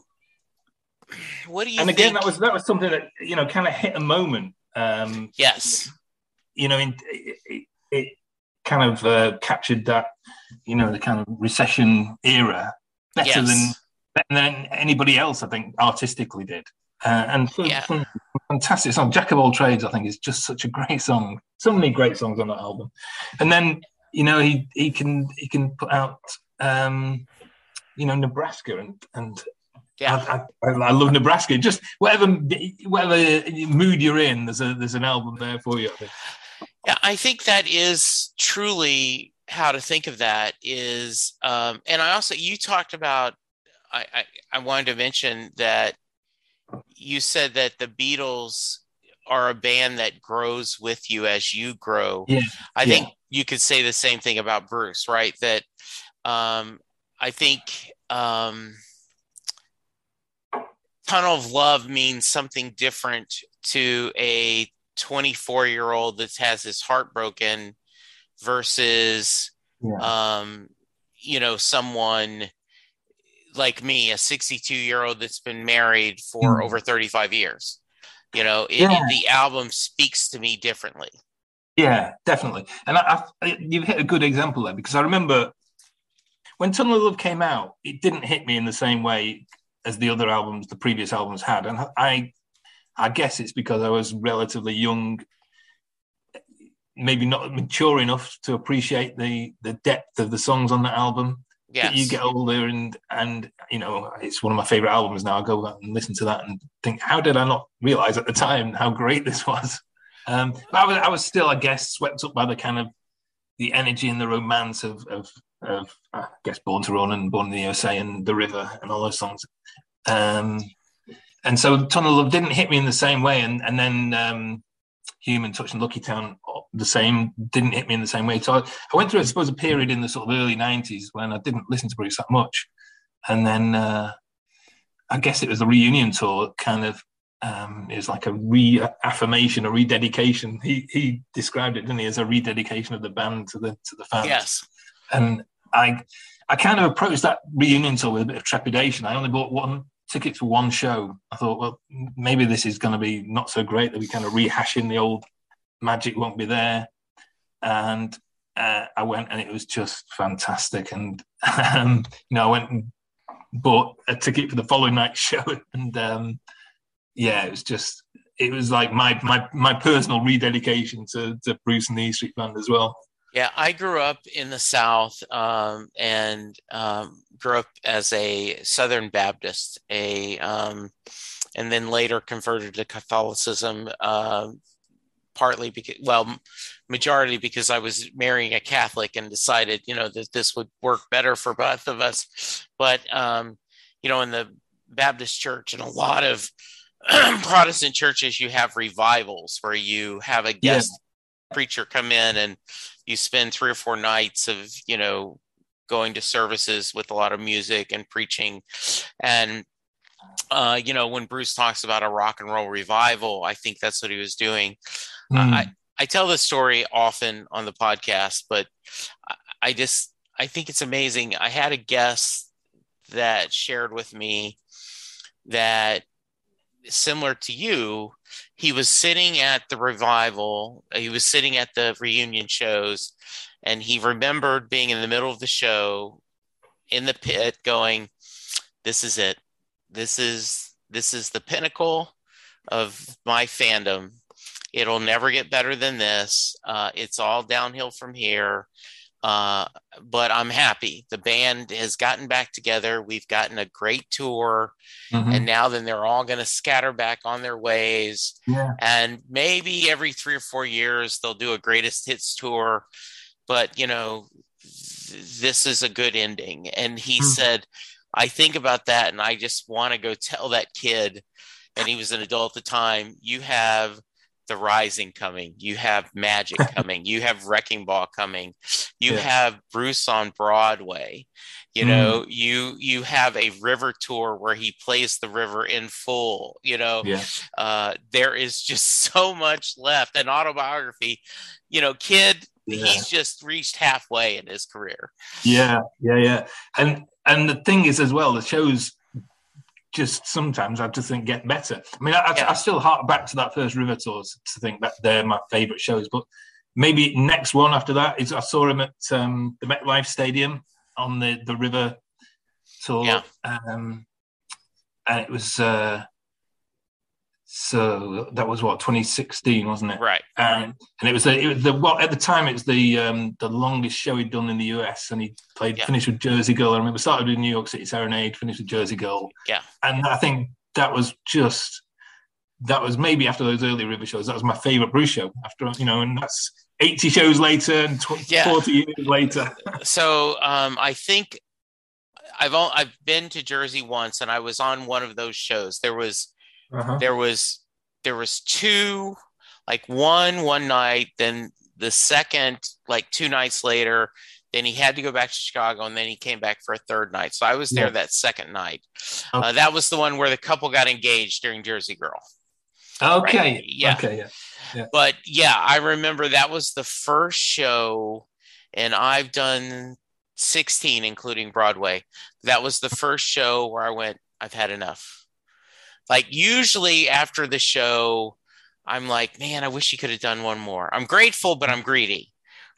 what do you? And again, think? that was that was something that you know kind of hit a moment. Um, yes. You know, in, it, it, kind of uh, captured that, you know, the kind of recession era better yes. than than anybody else. I think artistically did. Uh, and yeah. fantastic song. Jack of all trades, I think, is just such a great song. So many great songs on that album. And then you know he he can he can put out um, you know Nebraska and and yeah, I, I, I, love Nebraska. Just whatever whatever mood you're in, there's a there's an album there for you. Yeah, I think that is truly how to think of that. Is um, and I also you talked about. I, I I wanted to mention that you said that the Beatles are a band that grows with you as you grow. Yeah. I yeah. think you could say the same thing about Bruce, right? That um, I think um, tunnel of love means something different to a 24 year old that has his heart broken versus yeah. um, you know someone like me a 62 year old that's been married for mm. over 35 years you know it, yeah. the album speaks to me differently yeah definitely and I, I, you've hit a good example there because i remember when tunnel of love came out it didn't hit me in the same way as the other albums, the previous albums had. And I, I guess it's because I was relatively young, maybe not mature enough to appreciate the the depth of the songs on that album. Yes. you get older and and you know it's one of my favorite albums now. I go back and listen to that and think, how did I not realize at the time how great this was? Um, but I was, I was still, I guess, swept up by the kind of the energy and the romance of, of of I guess Born to Run and Born in the USA and The River and all those songs. Um, and so Tunnel Love didn't hit me in the same way, and and then um, Human Touch and Lucky Town the same didn't hit me in the same way. So I, I, went through, I suppose, a period in the sort of early '90s when I didn't listen to Bruce that much, and then uh, I guess it was the reunion tour kind of. Um, it was like a reaffirmation, a rededication. He he described it, didn't he, as a rededication of the band to the to the fans. Yes and I I kind of approached that reunion tour with a bit of trepidation. I only bought one ticket for one show. I thought, well, maybe this is going to be not so great that we kind of rehashing the old magic won't be there. And uh, I went, and it was just fantastic. And um, you know, I went and bought a ticket for the following night show, and um, yeah, it was just it was like my my my personal rededication to, to Bruce and the E Street Band as well. Yeah, I grew up in the South um, and um, grew up as a Southern Baptist, a um, and then later converted to Catholicism, uh, partly because, well, majority because I was marrying a Catholic and decided, you know, that this would work better for both of us. But um, you know, in the Baptist church and a lot of Protestant churches, you have revivals where you have a guest yeah. Preacher come in and you spend three or four nights of you know going to services with a lot of music and preaching. And uh, you know when bruce talks about a rock and roll revival i think that's what he was doing. Mm. uh, i i tell this story often on the podcast but I, I just i think it's amazing. I had a guest that shared with me that similar to you he was sitting at the revival, he was sitting at the reunion shows, and he remembered being in the middle of the show in the pit going, This is it. This is this is the pinnacle of my fandom. It'll never get better than this. Uh, it's all downhill from here. Uh, but I'm happy. The band has gotten back together. We've gotten a great tour, mm-hmm. and now then they're all going to scatter back on their ways. Yeah. And maybe every three or four years they'll do a greatest hits tour. But you know, th- this is a good ending. And he mm-hmm. said, I think about that, and I just want to go tell that kid. And he was an adult at the time. You have the Rising coming, you have Magic coming, you have Wrecking Ball coming, you yeah. have Bruce on Broadway. You mm. know, you you have a river tour where he plays the river in full. You know, yeah. uh, there is just so much left. An autobiography, you know, kid, yeah. he's just reached halfway in his career. Yeah, yeah, yeah. And and the thing is as well, the show's just sometimes I just think get better. I mean, I, Yeah. I still hark back to that first River tours to think that they're my favourite shows. But maybe next one after that is I saw him at um, the MetLife Stadium on the the River tour, Yeah. um, and it was uh, so that was what 2016, wasn't it? Right. and and it was the, it was the well at the time it was the um, the longest show he'd done in the US, and he played Yeah. finished with Jersey Girl. I remember started with New York City Serenade, finished with Jersey Girl. Yeah. and I think that was just that was maybe after those early River shows. That was my favorite Bruce show. After you know, and that's 80 shows later and tw- Yeah. 40 years later. So um, I think I've all, I've been to Jersey once, and I was on one of those shows. There was Uh-huh. there was there was two, like one one night, then the second like two nights later. Then he had to go back to Chicago, and then he came back for a third night. So I was there Yeah. that second night. Okay. Uh, that was the one where the couple got engaged during Jersey Girl. Okay, Right. Yeah. okay, yeah. but yeah, I remember that was the first show, and I've done 16, including Broadway. That was the first show where I went, I've had enough. Like, usually after the show, I'm like, man, I wish he could have done one more. I'm grateful, but I'm greedy.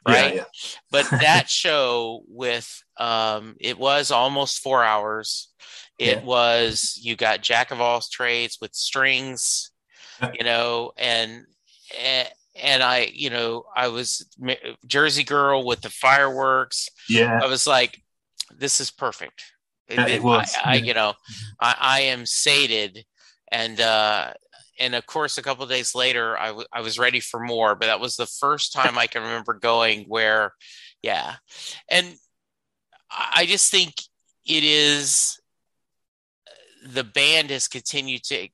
Right. Yeah, yeah. But that show with, um, it was almost four hours. It Yeah. was, you got Jack of all trades with strings you know, and and, and I, you know, I was Jersey Girl with the fireworks. yeah. I was like, this is perfect. Yeah, it was, I, I you know, I, I am sated, and uh, and of course, a couple of days later, I, w- I was ready for more. But that was the first time I can remember going where, yeah, and I I just think it is the band has continued to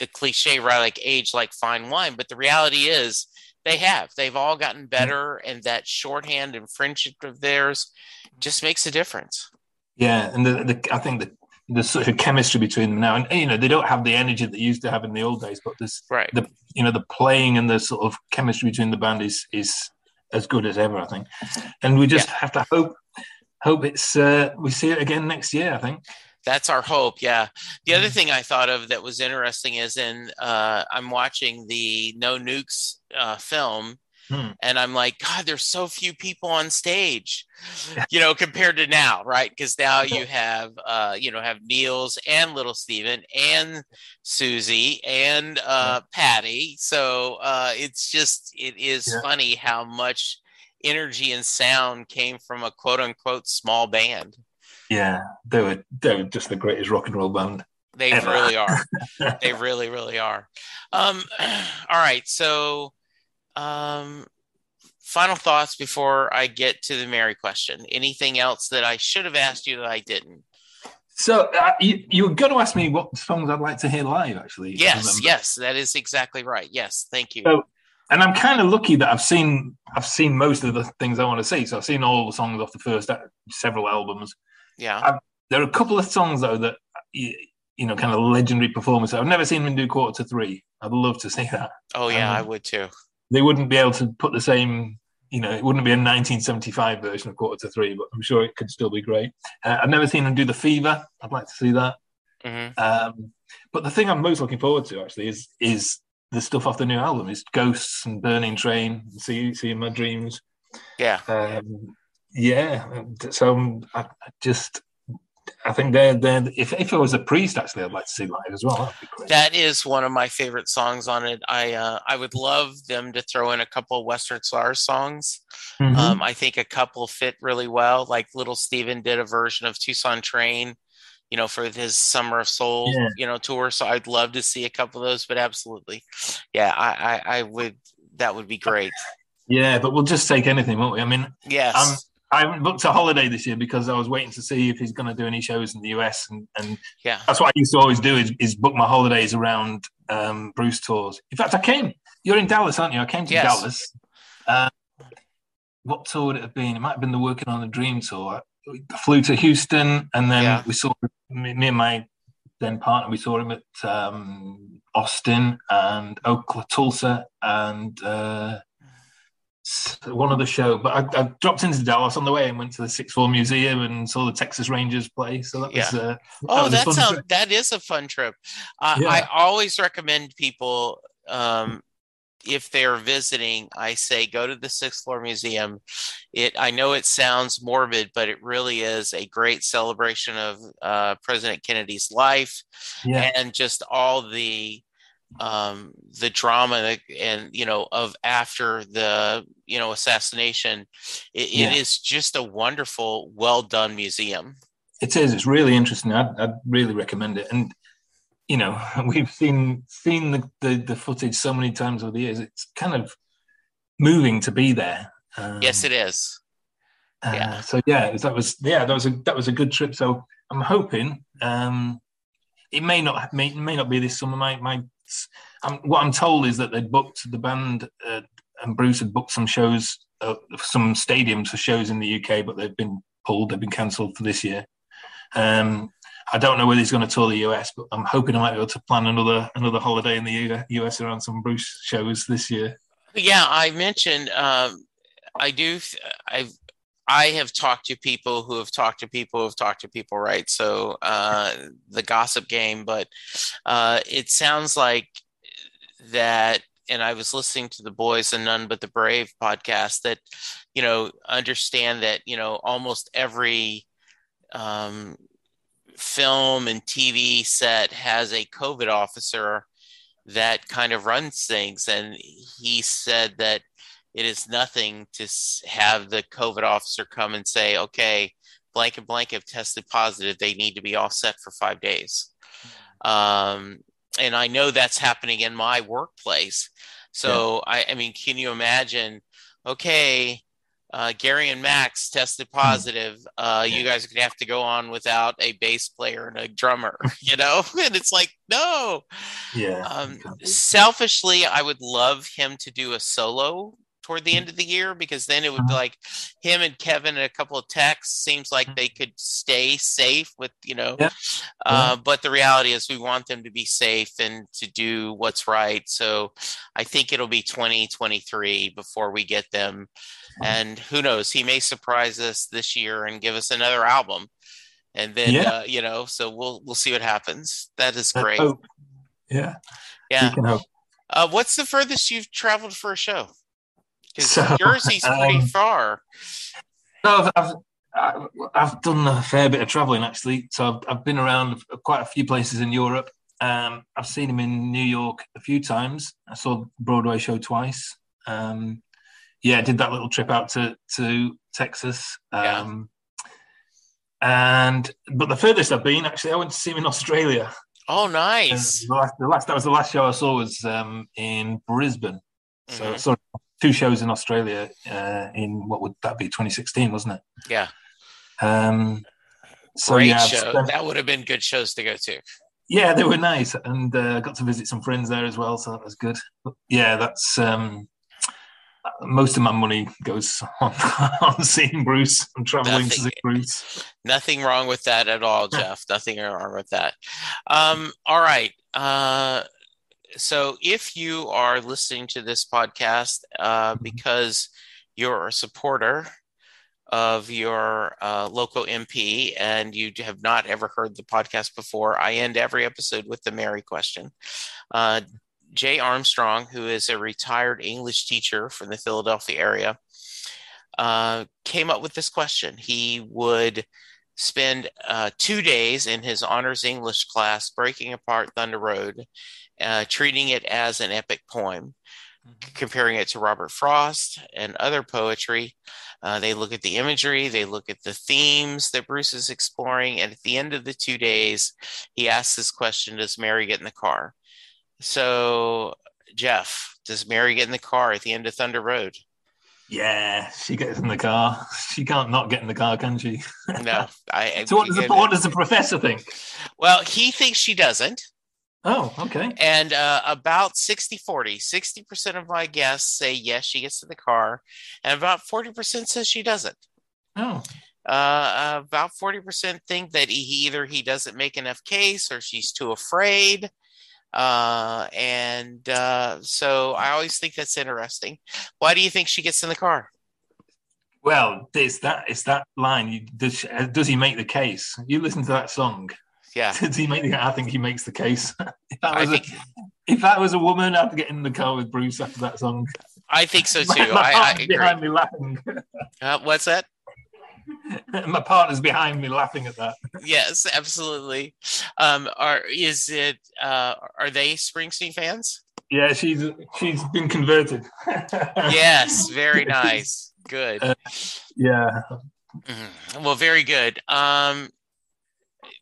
the cliche right like age like fine wine but the reality is they have. They've all gotten better and that shorthand and friendship of theirs just makes a difference. Yeah, and the, the I think the the sort of chemistry between them now, and you know, they don't have the energy that they used to have in the old days, but there's right the you know the playing and the sort of chemistry between the band is is as good as ever, I think. And we just have to hope hope it's uh, we see it again next year. I think. that's our hope yeah the other Mhm. thing i thought of that was interesting is in uh, i'm watching the no nukes uh, film Hmm. and i'm like god there's so few people on stage you know compared to now right because now you have uh you know have nils and little steven and soozie and uh patti so uh it's just it is Yeah. funny how much energy and sound came from a quote unquote small band Yeah, they were they were just the greatest rock and roll band. they Ever. really are they really really are um all right so um final thoughts before i get to the mary question anything else that i should have asked you that i didn't So uh, you, you were going to ask me what songs I'd like to hear live, actually. Yes yes that is exactly right yes thank you So- and I'm kind of lucky that I've seen I've seen most of the things I want to see. So I've seen all the songs off the first uh, several albums. yeah There are a couple of songs though that you, you know, kind of legendary performances. I've never seen them do quarter to three. I'd love to see that. oh yeah i Um, would too They wouldn't be able to put the same. You know, it wouldn't be a 1975 version of quarter to three, but I'm sure it could still be great. Uh, I've never seen them do the Fever. I'd like to see that. hmm Um, but the thing I'm most looking forward to actually is is the stuff off the new album. Is Ghosts and Burning Train. and See, see in my dreams. yeah Um, yeah. So I, I just, I think they're they're. If if I was a priest, actually, I'd like to see live as well. That'd be great. that is one of my favorite songs on it i uh i would love them to throw in a couple of western Star songs Mhm. Um, I think a couple fit really well. Like Little Steven did a version of Tucson Train, you know, for his Summer of Soul, Yeah. you know, tour. So I'd love to see a couple of those. But absolutely, yeah, I, I, I would. That would be great. yeah, but we'll just take anything, won't we? I mean, Yes. Um, I haven't booked a holiday this year because I was waiting to see if he's going to do any shows in the US, and, and yeah. that's what I used to always do is, is book my holidays around um, Bruce tours. In fact, I came. You're in Dallas, aren't you? I came to Yes. Dallas. Uh, what tour would it have been? It might have been the Working on a Dream tour. I flew to Houston, and then Yeah. we saw me, me and my then partner. We saw him at um, Austin and Oklahoma, Tulsa, and uh, one of the show, but I, I, dropped into Dallas on the way and went to the Sixth Floor Museum and saw the Texas Rangers play. So that yeah. was uh, oh, that, sounds that is a fun trip. Uh, yeah. I always recommend people um, if they're visiting, I say go to the Sixth Floor Museum. It I know it sounds morbid, but it really is a great celebration of uh, President Kennedy's life yeah. and just all the um, the drama and you know of after the you know assassination. It, yeah. it is just a wonderful, well done museum. It is. It's really interesting. I'd, I'd really recommend it. And you know, we've seen seen the, the, the footage so many times over the years. It's kind of moving to be there. Um, yes, it is. Uh, yeah. So yeah, that was yeah that was a that was a good trip. So I'm hoping um, it may not may, may not be this summer. My my um, what I'm told is that they'd booked the band uh, and Bruce had booked some shows, uh, some stadiums for shows in the UK, but they've been pulled. They've been cancelled for this year. Um, I don't know whether he's going to tour the US, but I'm hoping I might be able to plan another another holiday in the US around some Bruce shows this year. Yeah, I mentioned um, I do. I've I have talked to people who have talked to people who have talked to people, right? So uh, the gossip game, but uh, it sounds like that. And I was listening to the Boys and None But the Brave podcast that, you know, understand that you know almost every um, film and TV set has a COVID officer that kind of runs things. And he said that it is nothing to have the COVID officer come and say, okay, blank and blank have tested positive. They need to be all set for five days. Um, and I know that's happening in my workplace. So, yeah. I, I mean, can you imagine? Okay, uh, Gary and Max tested hmm. positive. Uh, you guys are gonna have to go on without a bass player and a drummer, you know? and it's like, no. Yeah. Um, selfishly, I would love him to do a solo toward the end of the year because then it would be uh-huh. like him and Kevin and a couple of techs seems like they could stay safe with you know yeah. Uh, yeah. but the reality is we want them to be safe and to do what's right. So I think it'll be 2023 before we get them. And who knows? He may surprise us this year and give us another album. And then yeah. uh, you know so we'll we'll see what happens. That is great. yeah. Yeah. uh, what's the furthest you've traveled for a show because so, Jersey's pretty um, far. So I've, I've, I've done a fair bit of traveling actually. So I've, I've been around quite a few places in Europe. Um, I've seen him in New York a few times. I saw Broadway show twice. Um, yeah, did that little trip out to to Texas. Um, yeah. And but the furthest I've been actually, I went to see him in Australia. Oh, nice! the, last, the last that was the last show I saw was um, in Brisbane. So mm-hmm. sorry, two shows in Australia uh, in what would that be 2016, wasn't it? Yeah. Um, so Great yeah, show. Spent, that would have been good shows to go to. Yeah, they were nice, and uh, got to visit some friends there as well, so that was good. But yeah, that's um, most of my money goes on, on seeing Bruce. I'm traveling nothing, to see Bruce. Nothing wrong with that at all, Jeff. nothing wrong with that. Um, all right. Uh, so if you are listening to this podcast uh, mm-hmm. because you're a supporter of your uh, local MP and you have not ever heard the podcast before, I end every episode with the Mary question. Uh, Jay Armstrong, who is a retired English teacher from the Philadelphia area, uh, came up with this question. He would spend uh, two days in his honors English class breaking apart Thunder Road uh, treating it as an epic poem, mm-hmm. comparing it to Robert Frost and other poetry. Uh, they look at the imagery, they look at the themes that Bruce is exploring, and at the end of the two days, he asks this question Does Mary get in the car? So, Jeff, does Mary get in the car at the end of Thunder Road? Yeah, she gets in the car. She can't not get in the car, can she? no. I, so, what does, the, what does the professor think? Well, he thinks she doesn't. Oh, okay. And uh, about 60 40, 60% of my guests say yes, she gets in the car, and about 40% says she doesn't. Oh. Uh, about 40% think that he either he doesn't make enough case or she's too afraid. Uh, and uh, so I always think that's interesting. Why do you think she gets in the car? Well, it's that it's that line. You, does does he make the case? You listen to that song. Yeah. Does he make the? I think he makes the case. if, that I was a, think- if that was a woman, I'd get in the car with Bruce after that song. I think so too. my I, I agree. behind me laughing. Uh, what's that? my partner's behind me laughing at that. Yes, absolutely. Um, are is it? Uh, are they Springsteen fans? Yeah, she's she's been converted. Yes, very nice. Good. Uh, yeah. Mhm. Well, very good. Um,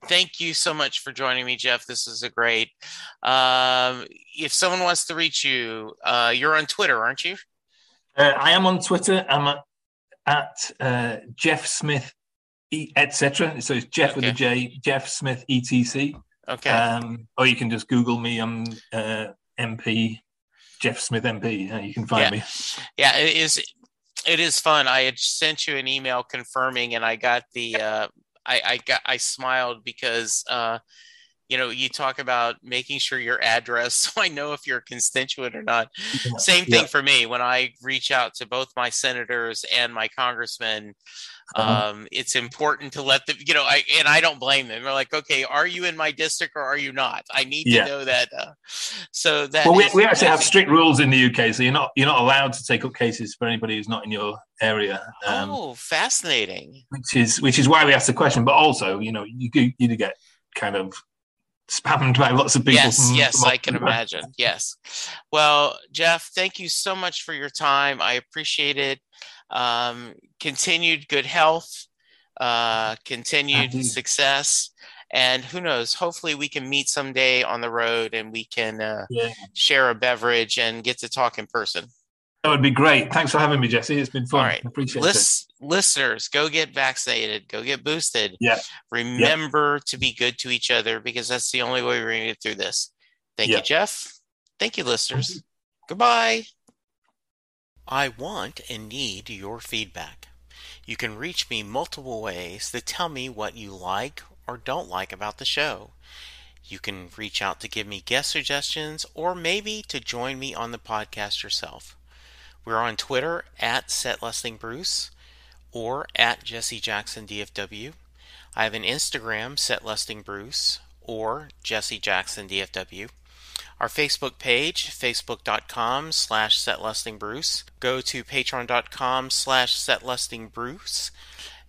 thank you so much for joining me, Jeff. This is a great. Um, if someone wants to reach you, uh, you're on Twitter, aren't you? Uh, I am on Twitter. I'm at, at uh, Jeff Smith, etc. So it's Jeff with a J, Jeff Smith etc. Okay. Um, or you can just Google me. I'm uh, MP, Jeff Smith MP. Uh, you can find Yeah. me. yeah, it is. It is fun. I had sent you an email confirming, and I got the. Uh, I I got I smiled because. Uh, you know, you talk about making sure your address, so I know if you're a constituent or not. Same thing Yeah. for me when I reach out to both my senators and my congressmen. Uh-huh. Um, it's important to let them, you know, I and I don't blame them. They're like, okay, are you in my district or are you not? I need Yeah. to know that. Uh, so that Well, we, we actually have strict rules in the UK, so you're not you're not allowed to take up cases for anybody who's not in your area. Um, oh, fascinating. which is which is why we asked the question. But also, you know, you do you do get kind of spammed by lots of people. Yes, yes, I can imagine. Yes. Well, Jeff, thank you so much for your time. I appreciate it. Um, continued good health, uh, continued success, and who knows? Hopefully, we can meet someday on the road and we can uh, Yeah, share a beverage and get to talk in person. That would be great. Thanks for having me, Jesse. It's been fun. All right. I appreciate it. Listeners, go get vaccinated, go get boosted. Yeah. Remember to be good to each other because that's the only way we're going to get through this. Thank Yeah. you, Jeff. Thank you, listeners. Goodbye. I want and need your feedback. You can reach me multiple ways to tell me what you like or don't like about the show. You can reach out to give me guest suggestions or maybe to join me on the podcast yourself. We're on Twitter at SetListingBruce or at Jesse Jackson DFW. I have an Instagram, SetListingBruce or Jesse Jackson DFW. Our Facebook page, facebook.com slash setlistingbruce. Go to patreon.com slash setlistingbruce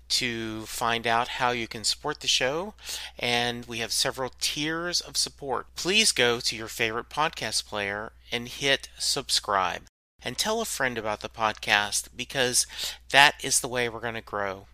to find out how you can support the show. And we have several tiers of support. Please go to your favorite podcast player and hit subscribe. And tell a friend about the podcast because that is the way we're going to grow.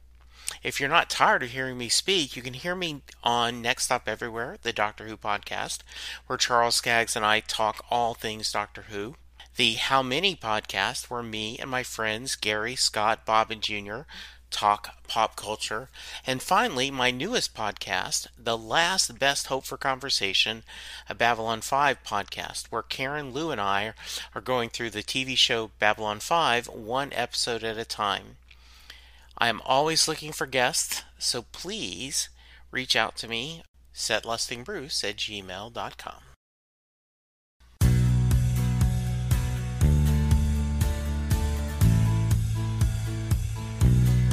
If you're not tired of hearing me speak, you can hear me on Next Stop Everywhere, the Doctor Who podcast, where Charles Skaggs and I talk all things Doctor Who. The How Many podcast, where me and my friends Gary, Scott, Bob, and Jr. talk pop culture. And finally, my newest podcast, The Last Best Hope for Conversation, a Babylon 5 podcast, where Karen, Lou, and I are going through the TV show Babylon 5 one episode at a time. I am always looking for guests, so please reach out to me, setlistingbruce at gmail.com.